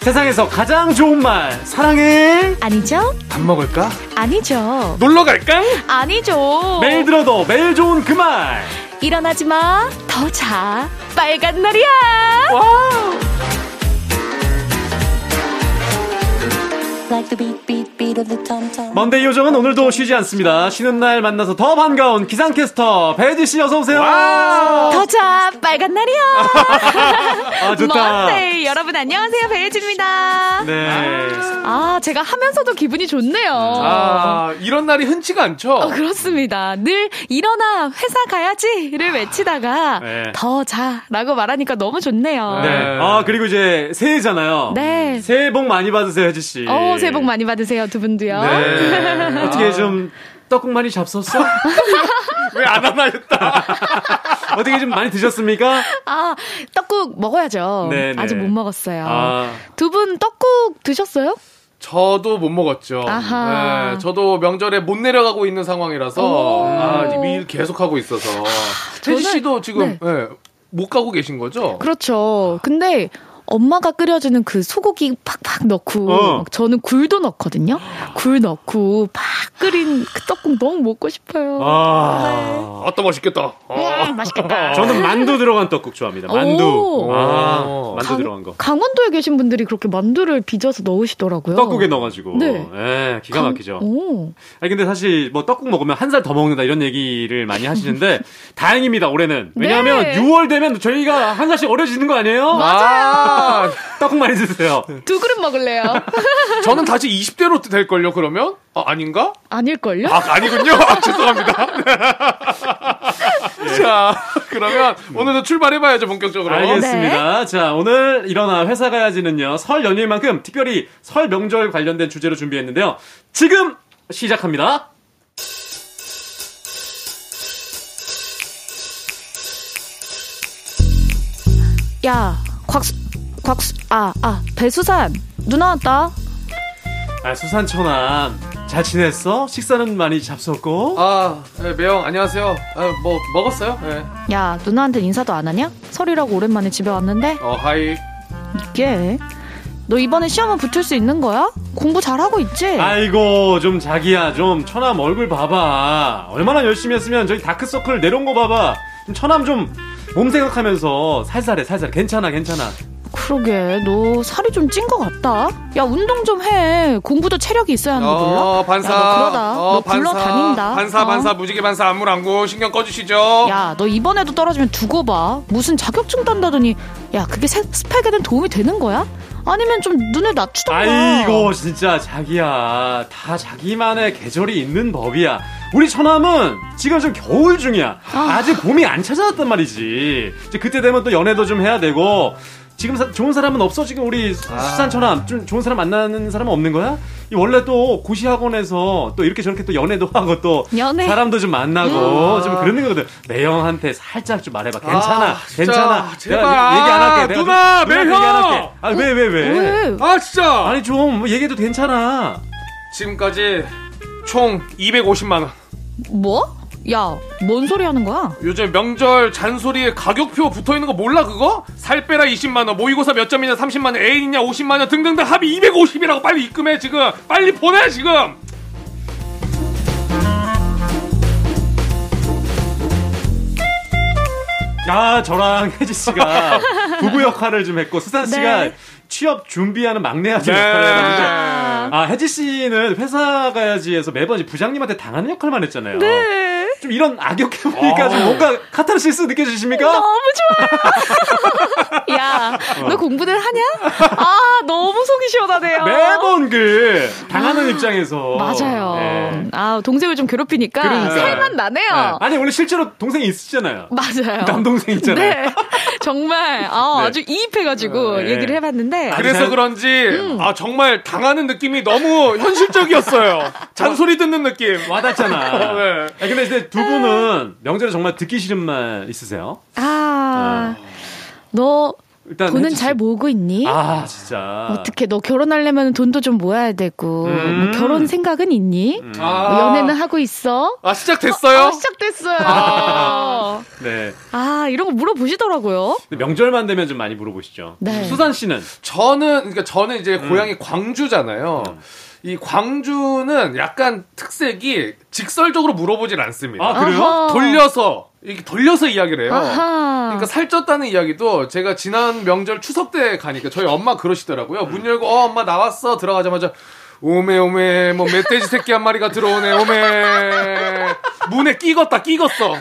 세상에서 가장 좋은 말 사랑해
아니죠?
밥 먹을까?
아니죠.
놀러 갈까?
아니죠.
매일 들어도 매일 좋은 그 말
일어나지 마. 더 자. 빨간 날이야.
먼데이 요정은 오늘도 쉬지 않습니다 쉬는 날 만나서 더 반가운 기상캐스터 배지 씨 어서 오세요
더 자. 빨간 날이야. (laughs)
아 좋다
먼데이 여러분 안녕하세요. 배혜지입니다.
네
아, 제가 하면서도 기분이 좋네요.
아, 이런 날이 흔치가 않죠?
어, 그렇습니다. 늘 일어나 회사 가야지를 외치다가
네.
더 자라고 말하니까 너무 좋네요.
네. 아 그리고 이제 새해잖아요
네.
새해 복 많이 받으세요 혜지 씨
어, 새해 복 많이 받으세요, 두 분도요.
네. (laughs) 어떻게 좀 떡국 많이 잡섰어? (laughs)
왜 안 하나 했다. (laughs)
어떻게 좀 많이 드셨습니까?
아, 떡국 먹어야죠.
네, 네.
아직 못 먹었어요.
아,
두분 떡국 드셨어요?
저도 못 먹었죠. 네, 저도 명절에 못 내려가고 있는 상황이라서
오.
아, 일 계속 하고 있어서. 혜지
저는-
씨도 지금
네.
예, 못 가고 계신 거죠?
그렇죠. 근데 엄마가 끓여주는 그 소고기 팍팍 넣고
어.
저는 굴도 넣거든요. 굴 넣고 팍 끓인 그 떡국 너무 먹고 싶어요.
아.
아따 맛있겠다. 어.
음, 맛있겠다.
저는 만두 들어간 떡국 좋아합니다. 만두.
오.
아, 만두
강-
들어간 거.
강원도에 계신 분들이 그렇게 만두를 빚어서 넣으시더라고요.
떡국에 넣어가지고.
네.
예, 기가
강-
막히죠.
오.
아니, 근데 사실 뭐 떡국 먹으면 한 살 더 먹는다 이런 얘기를 많이 하시는데 (laughs) 다행입니다, 올해는. 왜냐하면
네.
6월 되면 저희가 한 살씩 어려지는 거 아니에요?
아,
떡국 많이 드세요.
두 그릇 먹을래요? (laughs)
저는 다시 20대로 될걸요, 그러면? 아, 아닌가?
아닐걸요?
아, 아니군요. 아, 죄송합니다. (laughs) 자, 그러면 오늘도 출발해봐야죠, 본격적으로.
알겠습니다. 자, 오늘 일어나 회사 가야지는요, 설 연휴인 만큼 특별히 설 명절 관련된 주제로 준비했는데요. 지금 시작합니다.
야, 곽수, 곽수, 아, 아, 배수산. 누나 왔다.
아, 수산 처남. 잘 지냈어? 식사는 많이 잡쉈고?
아, 네, 매형, 안녕하세요. 아, 뭐, 먹었어요? 네.
야, 누나한테 인사도 안 하냐? 설이라고 오랜만에 집에 왔는데?
어, hi.
이게. 너 이번에 시험은 붙을 수 있는 거야? 공부 잘하고 있지?
아이고, 좀 자기야, 좀 처남 얼굴 봐봐. 얼마나 열심히 했으면 저기 다크서클 내려온 거 봐봐. 좀 천암 좀몸 생각하면서 살살해, 살살. 괜찮아, 괜찮아.
그러게, 너 살이 좀 찐 것 같다. 야, 운동 좀 해. 공부도 체력이 있어야 하는 거 몰라?
어, 반사.
야, 너 그러다.
어,
너 굴러 다닌다.
반사,
어?
반사, 무지개 반사, 안무랑구. 신경 꺼주시죠.
야, 너 이번에도 떨어지면 두고 봐. 무슨 자격증 딴다더니, 야, 그게 세- 스펙에는 도움이 되는 거야? 아니면 좀 눈을 낮추던가.
아이고, 진짜 자기야. 다 자기만의 계절이 있는 법이야. 우리 천암은 지금 좀 겨울 중이야. 아 직 봄이 안 찾아왔단 말이지. 이제 그때 되면 또 연애도 좀 해야 되고, 지금 사- 좋은 사람은 없어 지금 우리 수- 수산처럼 좀 좋은 사람 만나는 사람은 없는 거야? 이 원래 또 고시학원에서 또 이렇게 저렇게 또 연애도 하고 또
연애.
사람도 좀 만나고 좀 그러는 거거든. 매형한테 살짝 좀 말해봐. 괜찮아,
아.
괜찮아.
제발.
내가 얘기 안 할게. 내가
누나,
누나한테
매형!
얘기 안 할게. 아, 왜, 왜, 왜?
왜?
아 진짜.
아니 좀뭐 얘기해도 괜찮아.
지금까지 총 250만 원.
뭐? 야, 뭔 소리 하는 거야?
요즘 명절 잔소리에 가격표 붙어 있는 거 몰라 그거? 살 빼라 20만 원, 모의고사 몇 점이냐 30만 원, 애인 있냐 50만 원 등등등 합의 250이라고 빨리 입금해 지금. 빨리 보내 지금.
아, 저랑 혜지 씨가 (laughs) 부부 역할을 좀 했고 수산 씨가
네.
취업 준비하는 막내 아들
네.
역할을 했는데 아, 혜지 씨는 회사 가야지에서 매번 부장님한테 당하는 역할만 했잖아요.
네.
좀 이런 악역 해보니까 좀 뭔가 카타르시스 느껴지십니까?
너무 좋아. (laughs) 야, 너 공부들 하냐? 아, 너무 속이 시원하네요.
매번 그 당하는 입장에서
맞아요.
네.
아, 동생을 좀 괴롭히니까
그러니까.
살만 나네요.
네. 아니 원래 실제로 동생이 있으시잖아요.
맞아요.
남동생 있잖아요.
네. (laughs) 정말 아,
네.
아주 이입해가지고
네.
얘기를 해봤는데
그래서
잘-
그런지
음.
아 정말 당하는 느낌이 너무 현실적이었어요. (laughs) 잔소리 듣는 느낌.
와닿잖아.
네.
아, 근데 이제 두 분은 명절에 정말 듣기 싫은 말 있으세요?
아, 너
일단
돈은
씨.
잘 모으고 있니?
아 진짜.
어떻게 너 결혼하려면 돈도 좀 모아야 되고
음.
뭐 결혼 생각은 있니? 뭐
아,
연애는 하고 있어?
아 시작됐어요?
아, 시작됐어요. (laughs) 아.
네.
이런 거 물어보시더라고요.
명절만 되면 좀 많이 물어보시죠.
네.
수산 씨는
저는 그러니까 저는 이제
음.
고향이 광주잖아요. 이 광주는 약간 특색이 직설적으로 물어보질 않습니다.
아 그래요?
아하.
돌려서 이렇게 돌려서 이야기를 해요.
아하.
그러니까 살쪘다는 이야기도 제가 지난 명절 추석 때 가니까 저희 엄마 그러시더라고요. 문 열고 어 엄마 나왔어 들어가자마자 오메 오메 뭐 멧돼지 새끼 한 마리가 들어오네 오메 문에 끼겄다 끼겄어.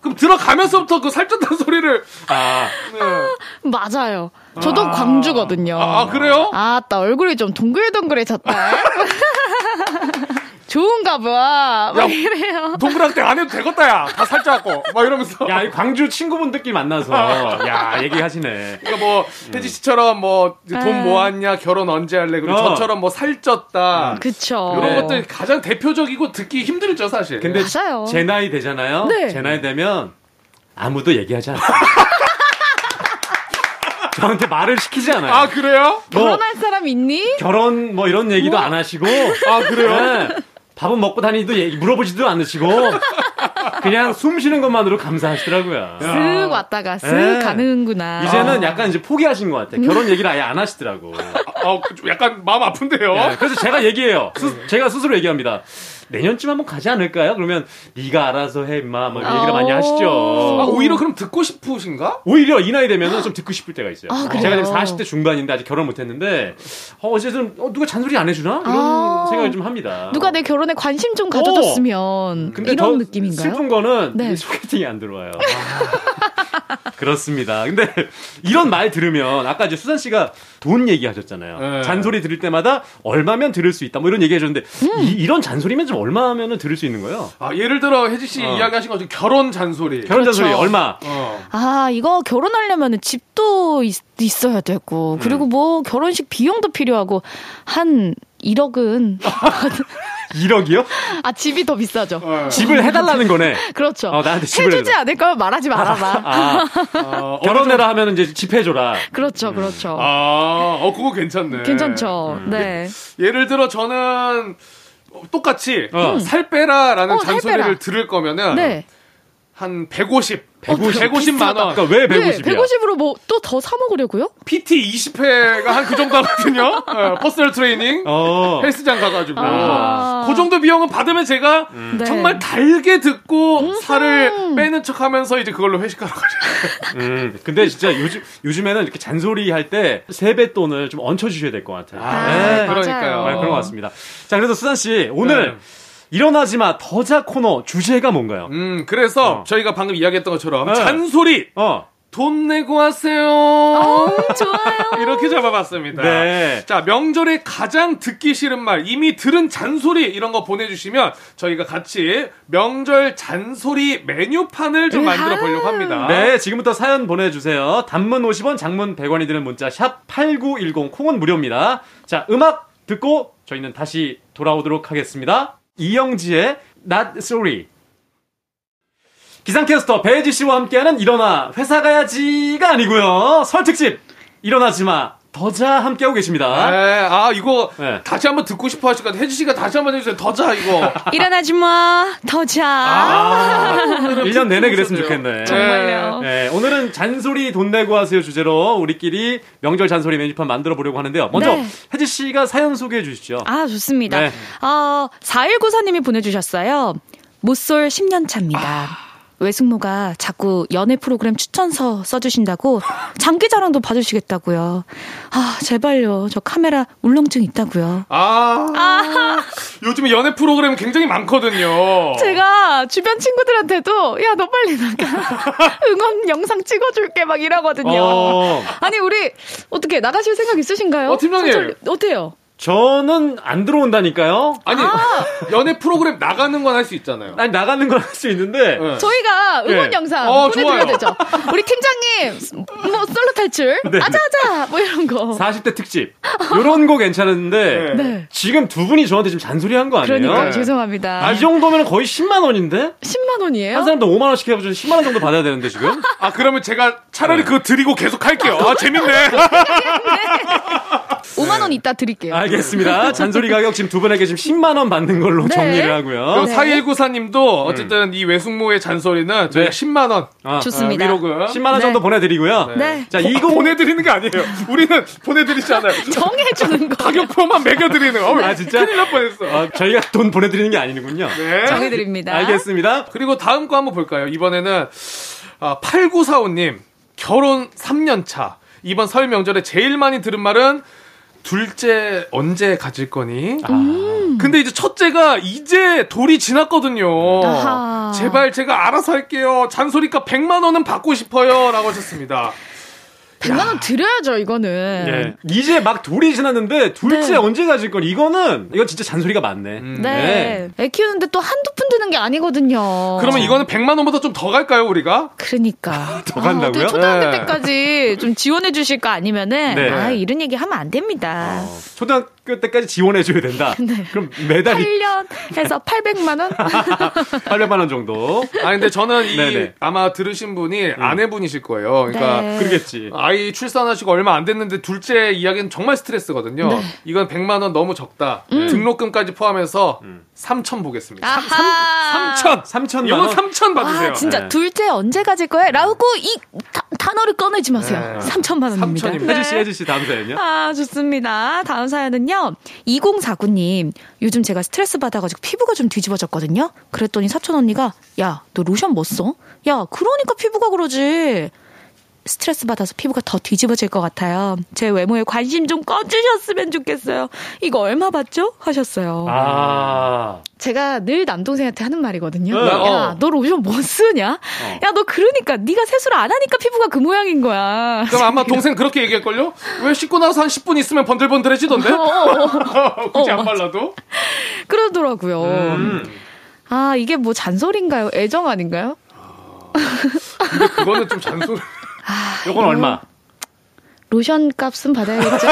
그럼 들어가면서부터 그 살쪘다는 소리를
아
네. (laughs)
맞아요. 저도 광주거든요.
아, 아, 그래요?
아따 얼굴이 좀 동글동글해졌다. (laughs) 좋은가 봐. 막
야,
이래요.
동그랗게 안 해도 되겠다 야. 다 살쪄갖고 막 이러면서.
야, 이 광주 친구분들끼리 만나서 야 얘기하시네.
그러니까 뭐 혜지 씨처럼 뭐돈
아.
모았냐 결혼 언제 할래 그리고
어.
저처럼 뭐 살쪘다
그쵸.
이런
네.
것들 가장 대표적이고 듣기 힘들죠 사실.
근데
맞아요.
제 나이 되잖아요.
네.
제 나이 되면 아무도 얘기하지 않아요. (laughs) 저한테 말을 시키지 않아요.
아 그래요?
뭐
결혼할 사람 있니?
결혼 뭐 이런 얘기도 안 하시고
아 그래요?
네. 밥은 먹고 다니도 얘기 물어보지도 않으시고 그냥 숨 쉬는 것만으로 감사하시더라고요.
쓱 왔다가 쓱
네.
가는구나.
이제는 약간 이제 포기하신 것 같아요. 결혼 얘기를 아예 안 하시더라고.
어, 좀 약간 마음 아픈데요.
네, 그래서 제가 얘기해요. 스- 제가 스스로 얘기합니다. 내년쯤 한번 가지 않을까요? 그러면 네가 알아서 해, 임마. 뭐 이런 얘기를 많이
어.
하시죠.
아, 오히려 그럼 듣고 싶으신가?
오히려 이 나이 되면은 좀 듣고 싶을 때가 있어요.
아, 그래요?
제가 지금 40대 중반인데 아직 결혼 못 했는데, 어, 어쨌든, 어, 누가 잔소리 안 해주나? 이런
아.
생각을 좀 합니다.
누가 내 결혼에 관심 좀 가져줬으면
근데
이런
더
느낌인가요?
슬픈 거는
네.
이 소개팅이 안 들어와요. 그렇습니다. 근데 이런 말 들으면 아까 이제 수산 씨가 돈 얘기하셨잖아요.
네.
잔소리 들을 때마다 얼마면 들을 수 있다. 뭐 이런 얘기 해줬는데
음.
이, 런 잔소리면 좀 얼마면은 들을 수 있는 거예요?
아, 예를 들어 혜지 씨
어.
이야기하신 것처럼 결혼 잔소리.
결혼 잔소리
그렇죠.
얼마?
어.
아, 이거 결혼하려면 집도 있, 어야 되고,
음.
그리고 뭐 결혼식 비용도 필요하고, 한 1억은, (laughs)
1억이요?
아, 집이 더 비싸죠.
어.
집을 해달라는 거네. (laughs)
그렇죠.
어, 나한테 집을
해주지
해줘.
않을 거면 말하지 말아봐.
아,
어,
결혼해라 하면 이제 집 해줘라.
그렇죠, 그렇죠.
아, 어, 그거 괜찮네.
괜찮죠.
음.
네.
예를 들어 저는 똑같이
어.
살 빼라라는
어, 살
잔소리를
빼라.
들을 거면은
네.
한 150,
150,
150 만 원.
그러니까 왜
네,
150이야?
150으로 뭐 또 더 사 먹으려고요?
PT 20회가 한 그 정도 하거든요. (laughs) 어, personal training.
어.
헬스장 가가지고
아.
그 정도 비용은 받으면 제가
네.
정말 달게 듣고 살을 빼는 척하면서 이제 그걸로 회식하러 가죠. (laughs)
음, 근데 진짜 요즘, 요즘에는 이렇게 잔소리 할 때 세뱃돈을 좀 얹혀주셔야 될 것 같아요.
아,
네.
그러니까요.
네, 그런 것 같습니다. 자, 그래서 수산 씨, 오늘
네.
일어나지 마 더자 코너 주제가 뭔가요?
음 그래서
어.
저희가 방금 이야기했던 것처럼
네.
잔소리
어,
돈 내고 하세요.
좋아요. (laughs)
이렇게 잡아봤습니다.
네.
자, 명절에 가장 듣기 싫은 말, 이미 들은 잔소리 이런 거 보내주시면 저희가 같이 명절 잔소리 메뉴판을 좀 만들어 보려고 합니다.
네, 지금부터 사연 보내주세요. 단문 50원, 장문 100원이 드는 문자, 샵 8910, 콩은 무료입니다. 자, 음악 듣고 저희는 다시 돌아오도록 하겠습니다. 이영지의 Not Sorry. 기상캐스터 배지 씨와 함께하는 일어나 회사 가야지가 아니고요. 설 특집 일어나지 마 더자 함께하고 계십니다.
네, 아, 이거
네.
다시 한번 듣고 싶어 하실 것 같아요. 혜지 씨가 다시 한번 해주세요. 더자, 이거. (laughs)
일어나지 마. 더 자.
아, 1년 내내 그랬으면. 좋겠네.
정말요.
네, 오늘은 잔소리 돈 내고 하세요 주제로 우리끼리 명절 잔소리 메뉴판 만들어 보려고 하는데요. 먼저
네.
혜지 씨가 사연 소개해 주시죠.
아, 좋습니다.
네.
어, 4194님이 보내주셨어요. 못쏠 10년 차입니다. 외숙모가 자꾸 연애 프로그램 추천서 써주신다고 장기자랑도 봐주시겠다고요. 아, 제발요. 저 카메라 울렁증 있다고요.
아, 요즘에 연애 프로그램 굉장히 많거든요.
제가 주변 친구들한테도 야, 너 빨리 나가. (laughs) 응원 영상 찍어줄게 막 이러거든요.
어,
아니, 우리 어떻게 나가실 생각 있으신가요?
어, 팀장님.
어때요?
저는 안 들어온다니까요.
아니, (laughs) 연애 프로그램 나가는 건 할 수 있잖아요.
아니 나가는 건 할 수 있는데
네.
저희가 응원
네.
영상
어,
보내드려야
좋아요.
되죠. 우리 팀장님 뭐 솔로 탈출, (laughs)
네.
아자아자 뭐 이런 거.
40대 특집 요런 거 괜찮은데
네.
지금 두 분이 저한테 지금 잔소리한 거 아니에요?
그러니까
네.
죄송합니다.
아, 이 정도면 거의 10만 원인데
10만 원이에요?
한 사람도 5만 원씩 해가지고 10만 원 정도 받아야 되는데 지금 (laughs)
아, 그러면 제가 차라리 그거 드리고 계속 할게요. 아, 재밌네.
5만 원 이따 드릴게요.
알겠습니다. (laughs) 잔소리 가격 지금 두 분에게 지금 10만 원 받는 걸로
네.
정리를 하고요.
네.
4194님도 어쨌든 이 외숙모의 잔소리는 저희가
네.
10만 원
아,
좋습니다.
위로금
10만 원
네.
정도 보내드리고요.
네.
자,
보-
이거
보내드리는 게 아니에요. 우리는 보내드리지 않아요. (laughs)
정해주는 거.
가격표만 매겨드리는 거.
아, 진짜?
큰일 날 뻔했어.
아, 저희가 돈 보내드리는 게 아니군요.
네.
정해드립니다.
알겠습니다.
그리고 다음 거 한번 볼까요? 이번에는 아, 8945님 결혼 3년 차 이번 설 명절에 제일 많이 들은 말은 둘째 언제 가질 거니? 근데 이제 첫째가 이제 돌이 지났거든요.
아하.
제발 제가 알아서 할게요. 잔소리값 100만 원은 받고 싶어요라고 하셨습니다.
100만 원 드려야죠, 이거는.
예. 이제 막 돌이 지났는데 둘째
네.
언제 가질 건 이거는 이건 진짜 잔소리가 많네.
음.
네. 애 키우는데 또 한두 푼 드는 게 아니거든요.
그러면 이거는 100만 원보다 좀 더 갈까요, 우리가?
그러니까. (laughs)
더 간다고요?
어떻게 초등학교
네.
때까지 좀 지원해 주실 거 아니면은
네.
아, 이런 얘기 하면 안 됩니다.
어, 초등학교 때까지 지원해 줘야 된다. (laughs)
네.
그럼 매달
8년 해서 800만 원? (laughs)
800만 원 정도.
아 근데 저는 이
네네.
아마 들으신 분이 아내분이실 거예요. 그러니까
네.
그러겠지.
아이 출산하시고 얼마 안 됐는데 둘째 이야기는 정말 스트레스거든요.
네.
이건 100만 원 너무 적다. 등록금까지 포함해서 3천 보겠습니다.
음. 아하.
3천.
3천만
이건
원.
3천 받으세요.
아, 진짜
네.
둘째 언제 가질 거야? 라고 이 다- 단어를 꺼내지 마세요.
네.
3천만 원입니다.
3천입니다.
혜지 씨, 혜지 씨 다음 사연요.
아, 좋습니다. 다음 사연은요. 2049 님. 요즘 제가 스트레스 받아 가지고 피부가 좀 뒤집어졌거든요. 그랬더니 사촌 언니가, 야, 너 로션 뭐 써? 야, 그러니까 피부가 그러지. 스트레스 받아서 피부가 더 뒤집어질 것 같아요. 제 외모에 관심 좀 꺼주셨으면 좋겠어요. 이거 얼마 받죠? 하셨어요.
아.
제가 늘 남동생한테 하는 말이거든요.
네,
야,
어.
너 로션 뭐 쓰냐? 야, 너 그러니까 네가 세수를 안 하니까 피부가 그 모양인 거야.
그럼 아마 동생 그렇게 얘기할 걸요? 왜 씻고 나서 한 10분 있으면 번들번들해지던데? (laughs) (laughs) 굳이 안 발라도?
그러더라고요.
음.
아, 이게 뭐 잔소리인가요? 애정 아닌가요?
근데 그거는 좀 잔소리.
요건 얼마?
로션 값은 받아야겠죠?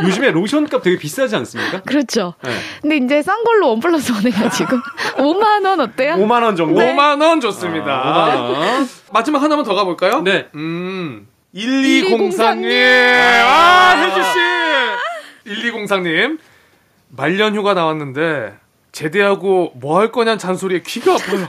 (laughs)
요즘에 로션 값 되게 비싸지 않습니까?
그렇죠.
네.
근데 이제 싼 걸로 원 플러스 원 해가지고 (laughs) 5만 원 어때요?
5만 원 정도.
5만 원 좋습니다.
아, 5만 원.
마지막 하나만 더 가볼까요?
네.
음. 1204님. 아, 혜주씨! 1204님. 말년 휴가 나왔는데, 제대하고 뭐 할 거냐는 잔소리에 귀가 아파요.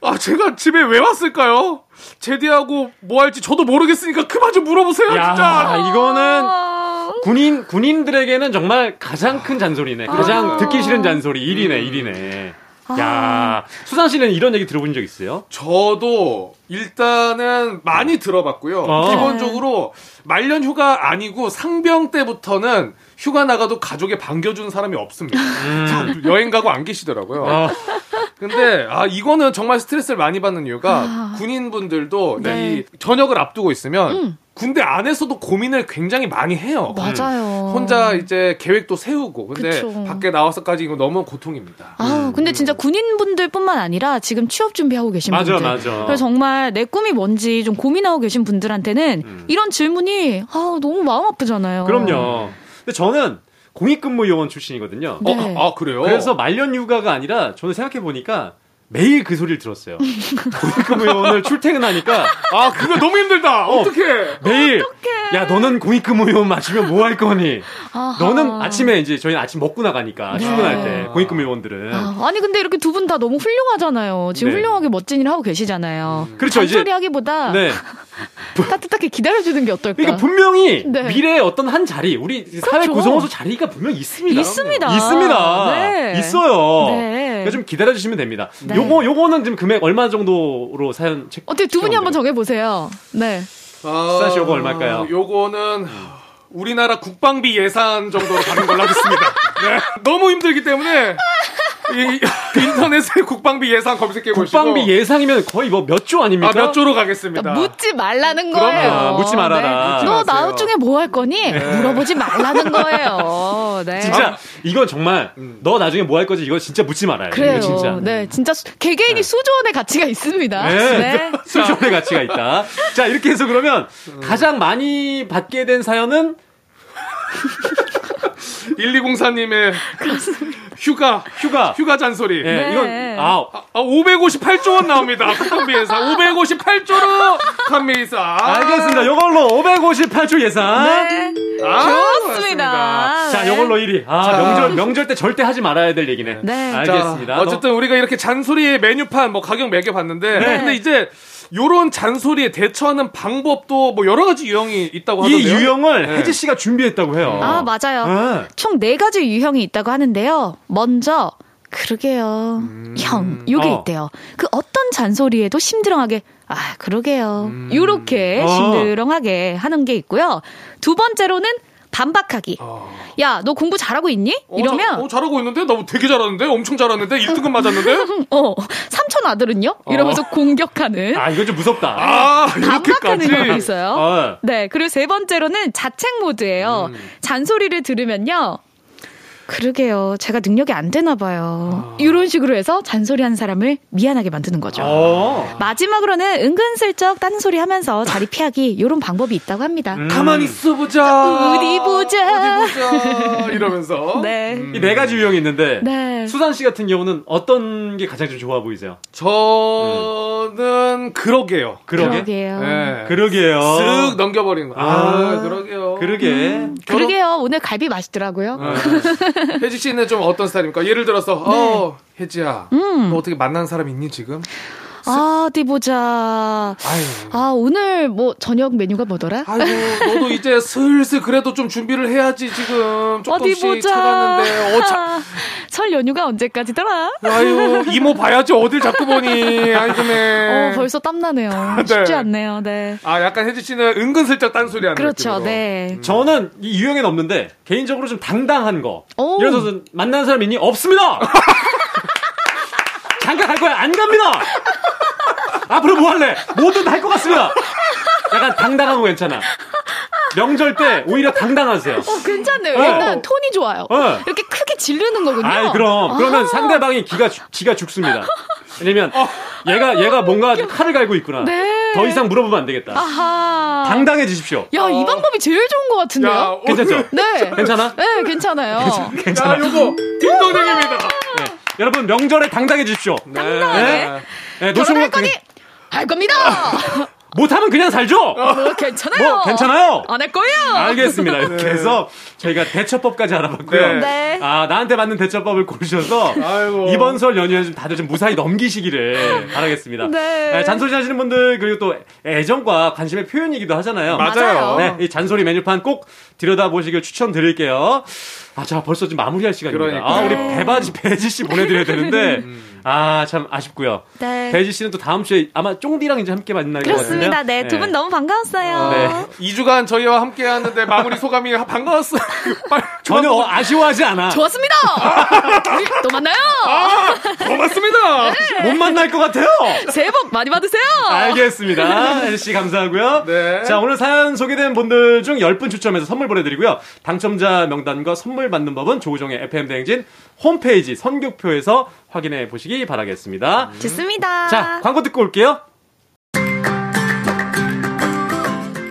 아, 제가 집에 왜 왔을까요? 제대하고 뭐 할지 저도 모르겠으니까 그만 좀 물어보세요,
야,
진짜!
이거는
아,
군인 군인들에게는 정말 가장 큰 잔소리네. 가장
아.
듣기 싫은 잔소리 1위네, 1위네. 야, 수산 씨는 이런 얘기 들어본 적 있어요?
저도 일단은 많이 들어봤고요.
어.
기본적으로 말년 휴가 아니고 상병 때부터는 휴가 나가도 가족에 반겨주는 사람이 없습니다. 여행 가고 안 계시더라고요.
어,
근데 아 이거는 정말 스트레스를 많이 받는 이유가
아.
군인분들도
네.
이 전역을 앞두고 있으면
음.
군대 안에서도 고민을 굉장히 많이 해요.
맞아요.
혼자 이제 계획도 세우고 근데
그쵸.
밖에 나와서까지 이거 너무 고통입니다.
아, 근데 진짜 군인분들뿐만 아니라 지금 취업 준비하고 계신
맞아,
분들.
맞아.
그래서 정말 내 꿈이 뭔지 좀 고민하고 계신 분들한테는
음.
이런 질문이 아, 너무 마음 아프잖아요.
그럼요. 근데 저는 공익근무 요원 출신이거든요.
네.
어, 아 그래요?
그래서 말년 휴가가 아니라 저는 생각해 보니까 매일 그 소리를 들었어요. (laughs) 공익근무요원을 출퇴근하니까
아 그거 너무 힘들다.
어.
어. 떻게
매일 야 너는 공익근무요원 맞추면 뭐 할 거니?
아하.
너는 아침에 이제 저희는 아침 먹고 나가니까
네.
출근할 때 공익근무요원들은
아, 아니 근데 이렇게 두 분 다 너무 훌륭하잖아요. 지금
네.
훌륭하게 멋진 일 하고 계시잖아요.
그렇죠, 이제-
잔소리 하기보다
네. (laughs)
따뜻하게 기다려주는 게 어떨까?
그러니까 분명히
네.
미래의 어떤 한 자리, 우리 사회
그렇죠.
구성원소 자리가 분명 히 있습니다.
있습니다.
있습니다.
네.
있어요.
네.
그러니까 좀 기다려 주시면 됩니다.
네.
요거 요거는 지금 금액 얼마 정도로 사연 책
어떻게 두 분이 한번 정해보세요. 네.
아,
수산 씨 요거 얼마일까요?
요거는 우리나라 국방비 예산 정도로 가는 걸로 하겠습니다. (laughs) 네. 너무 힘들기 때문에 이, 인터넷에 국방비 예산 검색해 보시고
국방비 예상이면 거의 뭐 몇 조 아닙니까?
아, 몇 조로 가겠습니다.
그러니까 묻지 말라는
그럼요.
거예요.
아, 묻지 말아라. 묻지
너. 나중에 뭐 할 거니? 물어보지 말라는 거예요. 네. (laughs)
진짜 이건 정말 너 나중에 뭐 할 거지 이거 진짜 묻지 말아요.
그래요.
이거 진짜.
네, 진짜 수- 개개인이 수조원의 가치가 있습니다.
네.
네. (laughs)
수준의 가치가 있다. 자, 이렇게 해서 그러면 가장 많이 받게 된 사연은 (laughs)
1204님의 휴가
휴가.
휴가 잔소리.
예,
네.
이건 아,
아, 558조 원 나옵니다. 국방비 예산 558조로 감미사.
알겠습니다. 요걸로 558조 예산.
네.
아,
좋습니다.
자,
네.
요걸로 1위. 아,
자.
명절 명절 때 절대 하지 말아야 될 얘기네.
네.
자,
알겠습니다.
어쨌든 우리가 이렇게 잔소리의 메뉴판 뭐 가격 매겨봤는데
네.
근데 이제 요런 잔소리에 대처하는 방법도 뭐 여러 가지 유형이 있다고
이
하던데요.
유형을
네.
혜지 씨가 준비했다고 해요.
아, 맞아요.
네.
총네 가지 유형이 있다고 하는데요. 먼저, 그러게요. 형, 요게
어.
있대요. 그 어떤 잔소리에도 심드렁하게, 아, 그러게요. 요렇게
어.
심드렁하게 하는 게 있고요. 두 번째로는 반박하기.
어.
야, 너 공부 잘하고 있니?
어,
이러면,
자, 어, 잘하고 있는데 나 되게 잘하는데 엄청 잘하는데 1등급 맞았는데 (laughs)
어, 삼촌 아들은요? 이러면서 공격하는.
아, 이건 좀 무섭다.
아
반박하는
이렇게까지
거 있어요.
어.
네, 그리고 세 번째로는 자책 모드예요. 잔소리를 들으면요. 그러게요. 제가 능력이 안 되나 봐요. 이런 식으로 해서 잔소리하는 사람을 미안하게 만드는 거죠.
어.
마지막으로는 은근슬쩍 딴 소리 하면서 자리 피하기 이런 방법이 있다고 합니다.
음.
가만히 있어 보자.
어디 보자.
어디 보자. 이러면서 (laughs)
네.
음.
이네 가지 유형이 있는데
네.
수산 씨 같은 경우는 어떤 게 가장 좀 좋아 보이세요?
저는 그러게요.
그러게.
그러게요.
네.
그러게요.
쓱 넘겨버리는 거. 아,
아,
그러게요.
그러게.
그러게요. 오늘 갈비 맛있더라고요.
어. 혜지 씨는 좀 어떤 스타일입니까? 예를 들어서, 어, 혜지야,
음.
너 어떻게 만난 사람 있니 지금?
아, 어디 보자.
아유.
아, 오늘 뭐 저녁 메뉴가 뭐더라?
아이고, 너도 이제 슬슬 그래도 좀 준비를 해야지 지금
어디
조금씩
보자.
찾았는데, 어, 자, (laughs)
설 연휴가 언제까지더라?
아유, 이모 봐야지 어딜 자꾸 보니, 아이고네.
어, 벌써 땀 나네요.
네.
쉽지 않네요. 네.
아, 약간 혜지 씨는 은근슬쩍 딴소리 하는
그렇죠.
느낌으로.
네.
저는 이 유형엔 없는데 개인적으로 좀 당당한 거.
오.
예를 들어서 만난 사람 있니? 없습니다. (laughs) 잠깐 갈 거야. 안 갑니다. 앞으로 뭐 할래? 뭐든 할 것 같습니다. 약간 당당한 거 괜찮아. 명절 때 오히려 당당하세요.
어, 괜찮네요.
어.
약간 톤이 좋아요.
어.
이렇게 크게 지르는 거군요.
아이 그럼 그러면
아.
상대방이 기가 죽- 기가 죽습니다. 왜냐면 얘가 얘가 뭔가 칼을 갈고 있구나.
네.
더 이상 물어보면 안 되겠다.
아하.
당당해지십시오.
야, 이 방법이 제일 좋은 것
야,
같은데요?
괜찮죠?
네.
괜찮아?
네, 괜찮아요.
괜찮아.
야, 요거, 딩동댕입니다.
네. 여러분 명절에 당당해지십시오.
당당하게.
네. 네,
결혼할
노총각
거니? 할 겁니다. (laughs)
못하면 그냥 살죠.
뭐 괜찮아요.
뭐 괜찮아요.
안 할 거예요.
알겠습니다. (laughs) 이렇게 해서 저희가 대처법까지 알아봤고요.
네.
네.
아 나한테 맞는 대처법을 고르셔서
아이고.
이번 설 연휴에 좀 다들 좀 무사히 넘기시기를 바라겠습니다.
네.
잔소리 하시는 분들 그리고 또 애정과 관심의 표현이기도 하잖아요.
맞아요.
네, 이 잔소리 메뉴판 꼭 들여다보시길 추천드릴게요. 아, 자, 벌써 좀 마무리할 시간입니다.
그러니까.
아, 우리
네.
배바지, 배지 씨 보내드려야 되는데, 아, 참 아쉽고요.
네.
배지 씨는 또 다음 주에 아마 쫑디랑 이제 함께 만날 것 같은데요.
그렇습니다. 네, 두 분 너무 반가웠어요.
네.
2주간 저희와 함께 하는데 마무리 소감이 반가웠어요. (laughs) 빨리
전혀 어, 아쉬워하지 않아.
좋았습니다. (laughs) 또 만나요.
고맙습니다.
못 만날 것 같아요.
새해 복 많이 받으세요.
알겠습니다. 혜지 (laughs) 씨 감사하고요.
네.
자, 오늘 사연 소개된 분들 중 10분 추첨해서 선물 보내드리고요. 당첨자 명단과 선물 받는 법은 조우종의 FM대행진 홈페이지 선교표에서 확인해 보시기 바라겠습니다.
좋습니다.
자, 광고 듣고 올게요.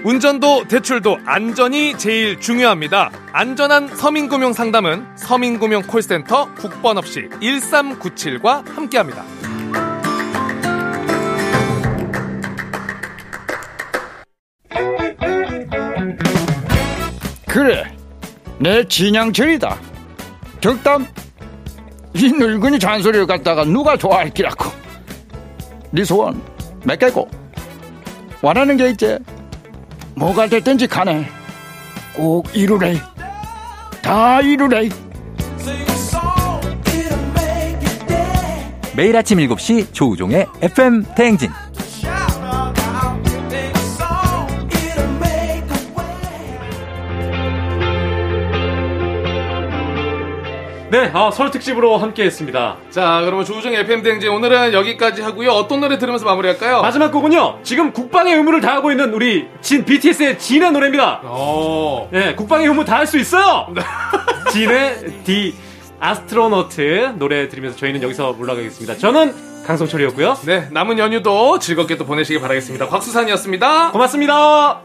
운전도 대출도 안전이 제일 중요합니다. 안전한 서민금융 상담은 서민금융 콜센터 국번 없이 1397과 함께합니다.
그래, 내 진양철이다. 덕담, 이 늙은이 잔소리를 갖다가 누가 좋아할 기라고. 네 소원 몇 개고? 원하는 게 있지? 뭐가 됐든지 간에 꼭 이루래. 다 이루래.
매일 아침 7시 조우종의 FM 대행진.
네, 아, 설 특집으로 함께 했습니다.
자, 그러면 조우정의 FM 대행진 오늘은 여기까지 하고요. 어떤 노래 들으면서 마무리할까요?
마지막 곡은요, 지금 국방의 의무를 다하고 있는 우리 진, BTS의 진의 노래입니다.
어.
네, 국방의 의무 다 할 수 있어요! (laughs) 진의 디 아스트로너트 노래 들으면서 저희는 여기서 물러가겠습니다. 저는 강성철이었고요.
네, 남은 연휴도 즐겁게 또 보내시길 바라겠습니다. 곽수산이었습니다.
고맙습니다.